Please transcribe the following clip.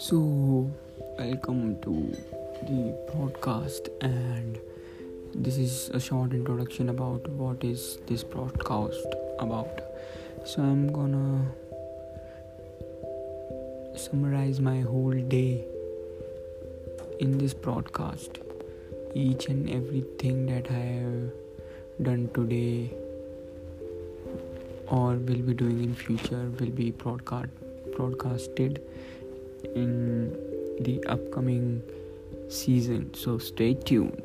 So, welcome to the podcast, and this is a short introduction about what is this podcast about. So, I'm gonna summarize my whole day in this broadcast. Each and everything that I have done today or will be doing in future will be broadcast broadcasted in the upcoming season. So stay tuned.